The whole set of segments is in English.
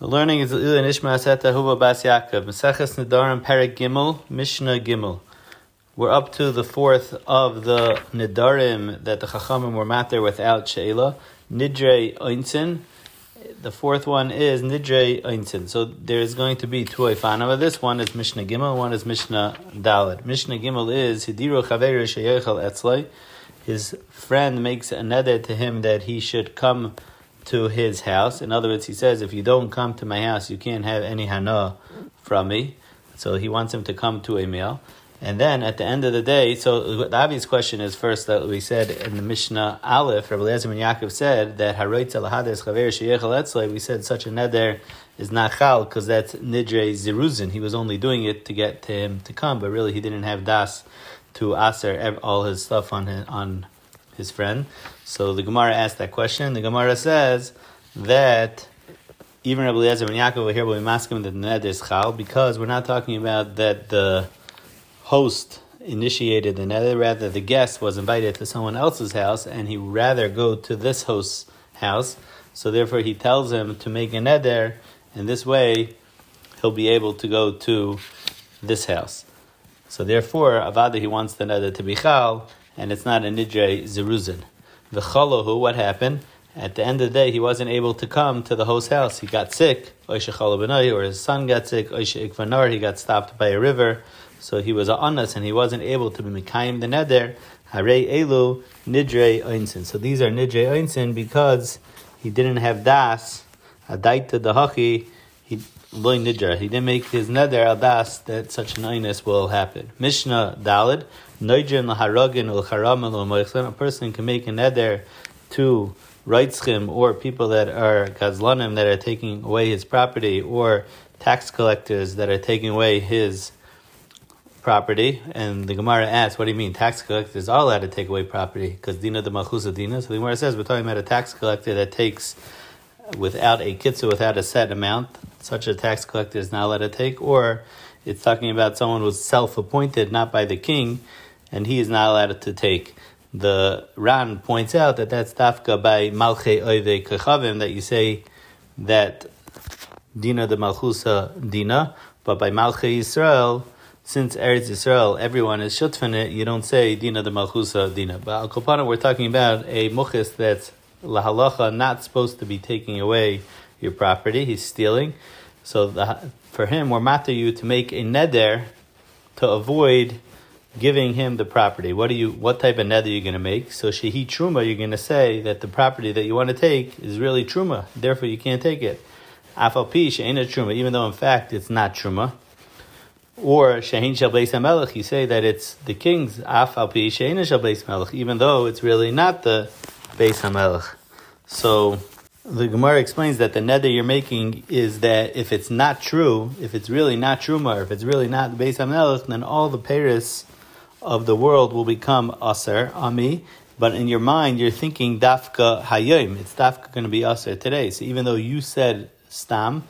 The learning is L'uli Nishmas Etta Ahuva Bas Yaakov. Meseches Nedarim Perek Gimel, Mishnah Gimel. We're up to the fourth of the Nidarim that the Chachamim were matter without Sheila. Nidre Einzin. The fourth one is Nidre Einzin. So there's going to be two Eifanava. This one is Mishnah Gimel, one is Mishnah Dalet. Mishnah Gimel is Hidiru Chaveru Sheyechel Etzlai. His friend makes a neder to him that he should come to his house. In other words, he says, if you don't come to my house, you can't have any hana from me. So he wants him to come to a meal. And then at the end of the day, so the obvious question is first that we said in the Mishnah Aleph, Rabbi Eliezer ben Yaakov said that Haroitz alahades chaver sheyechel we said such a neder is not chal because that's nidre ziruzin. He was only doing it to get to him to come, but really he didn't have das to aser all his stuff on his, on his friend. So the Gemara asked that question. The Gemara says that even Rabbi Eliezer ben Yaakov over here will be masking that the neder is chal because we're not talking about that the host initiated the neder, rather the guest was invited to someone else's house and he rather go to this host's house. So therefore he tells him to make a neder, and this way he'll be able to go to this house. So therefore, Avada he wants the neder to be chal, and it's not a nidre zeruzin. The chalohu, what happened? At the end of the day, he wasn't able to come to the host's house. He got sick, or his son got sick, he got stopped by a river. So he was a anas and he wasn't able to be Mekayim the neder. Hare elu nidre einsin. So these are nidre einsin because he didn't have das, adaita dahachi, he loy nidra. He didn't make his neder al das that such an einus will happen. Mishnah dalid, noidrin laharagin ulcharam A person can make a neder to Reitzchim or people that are gazlanim that are taking away his property or tax collectors that are taking away his property, and the Gemara asks, "What do you mean? Tax collectors are allowed to take away property because dina de malchusa dina." So the Gemara says we're talking about a tax collector that takes without a kitzu, without a set amount. Such a tax collector is not allowed to take, or it's talking about someone who's self-appointed, not by the king, and he is not allowed to take. The Ran points out that that's dafka by malche oive kechavim that you say that dina de malchusa dina, but by malche Yisrael since Eretz Yisrael, everyone is shutfin you don't say Dina de Malchusa Dina. But Al Kopana, we're talking about a muchis that's lahalacha, not supposed to be taking away your property. He's stealing. So the, for him, we're matter you to make a neder to avoid giving him the property. What do you? What type of neder are you going to make? So shehi truma, you're going to say that the property that you want to take is really truma. Therefore, you can't take it. Afal pi she'ena truma, even though in fact it's not truma or Shehin Shal Beis HaMelech, you say that it's the king's Af Al Pi Shehin Shal Beis HaMelech, even though it's really not the Beis. So the Gemara explains that the neder you're making is that if it's not true, if it's really not truma, if it's really not Beis HaMelech, then all the peiros of the world will become Aser, Ami, but in your mind you're thinking Dafka Hayim, it's Dafka going to be Aser today. So even though you said Stam,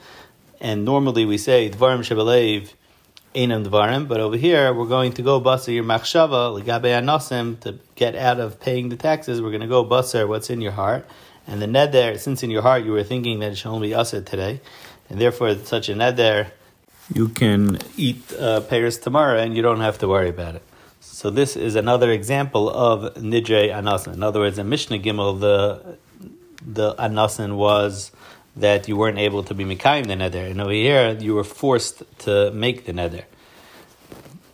and normally we say Dvarim Shebelev, Einam Dvarim, but over here we're going to go Basar your Machshava, Ligabe Anosim, to get out of paying the taxes, we're going to go Basar what's in your heart. And the Neder, since in your heart you were thinking that it should only be Asad today, and therefore such a Neder, you can eat uh, peiros tomorrow and you don't have to worry about it. So this is another example of Nidre Anasin. In other words, in Mishnah Gimel, the the Anasin was that you weren't able to be Mikhaim the Neder. And over here, you were forced to make the Neder.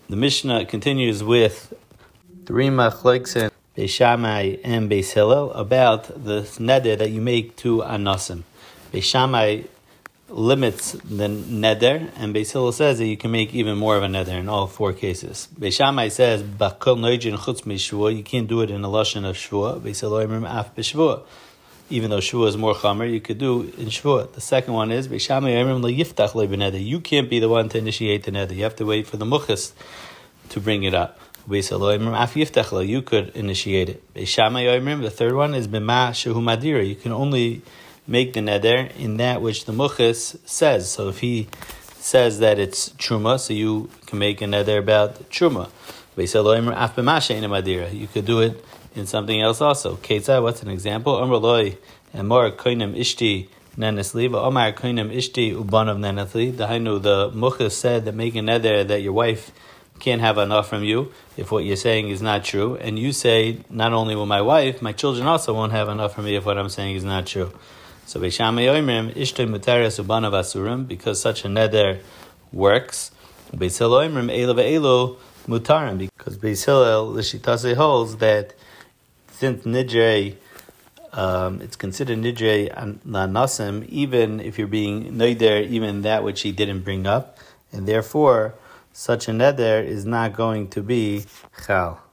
The Mishnah continues with three machleksin Beis Shammai and Beis about the neder that you make to anasim. Beis Shammai limits the neder, and Beis says that you can make even more of a neder in all four cases. Beis Shammai says bakol noijin chutz. You can't do it in a lashon of shvua. Beis Hillel af b'shvua even though Shua is more Chamer, you could do in Shua. The second one is, You can't be the one to initiate the Neder. You have to wait for the Muchas to bring it up. You could initiate it. The third one is. You can only make the Neder in that which the Muchas says. So if he says that it's Truma, so you can make a Neder about Truma. You could do it in something else also. Ketzah, what's an example? Umraloi and more koinim ishti nenasli, but Omar Koinim Ishti Ubanav nenasli. Dahainu, the Muchas said that make a that your wife can't have enough from you if what you're saying is not true. And you say, not only will my wife, my children also won't have enough from me if what I'm saying is not true. So Beis Shammai Oimrim, Ishtoi Muteres Ubanav Asurim, because such a neder works. Beis Hillel Oimrim, Elo Ve'elo Mutarim, because Beis Hillel, Lishitase holds that since Nidre, um, it's considered Nidre Nasim, even if you're being Neider, even that which he didn't bring up, and therefore, such a neder is not going to be chal.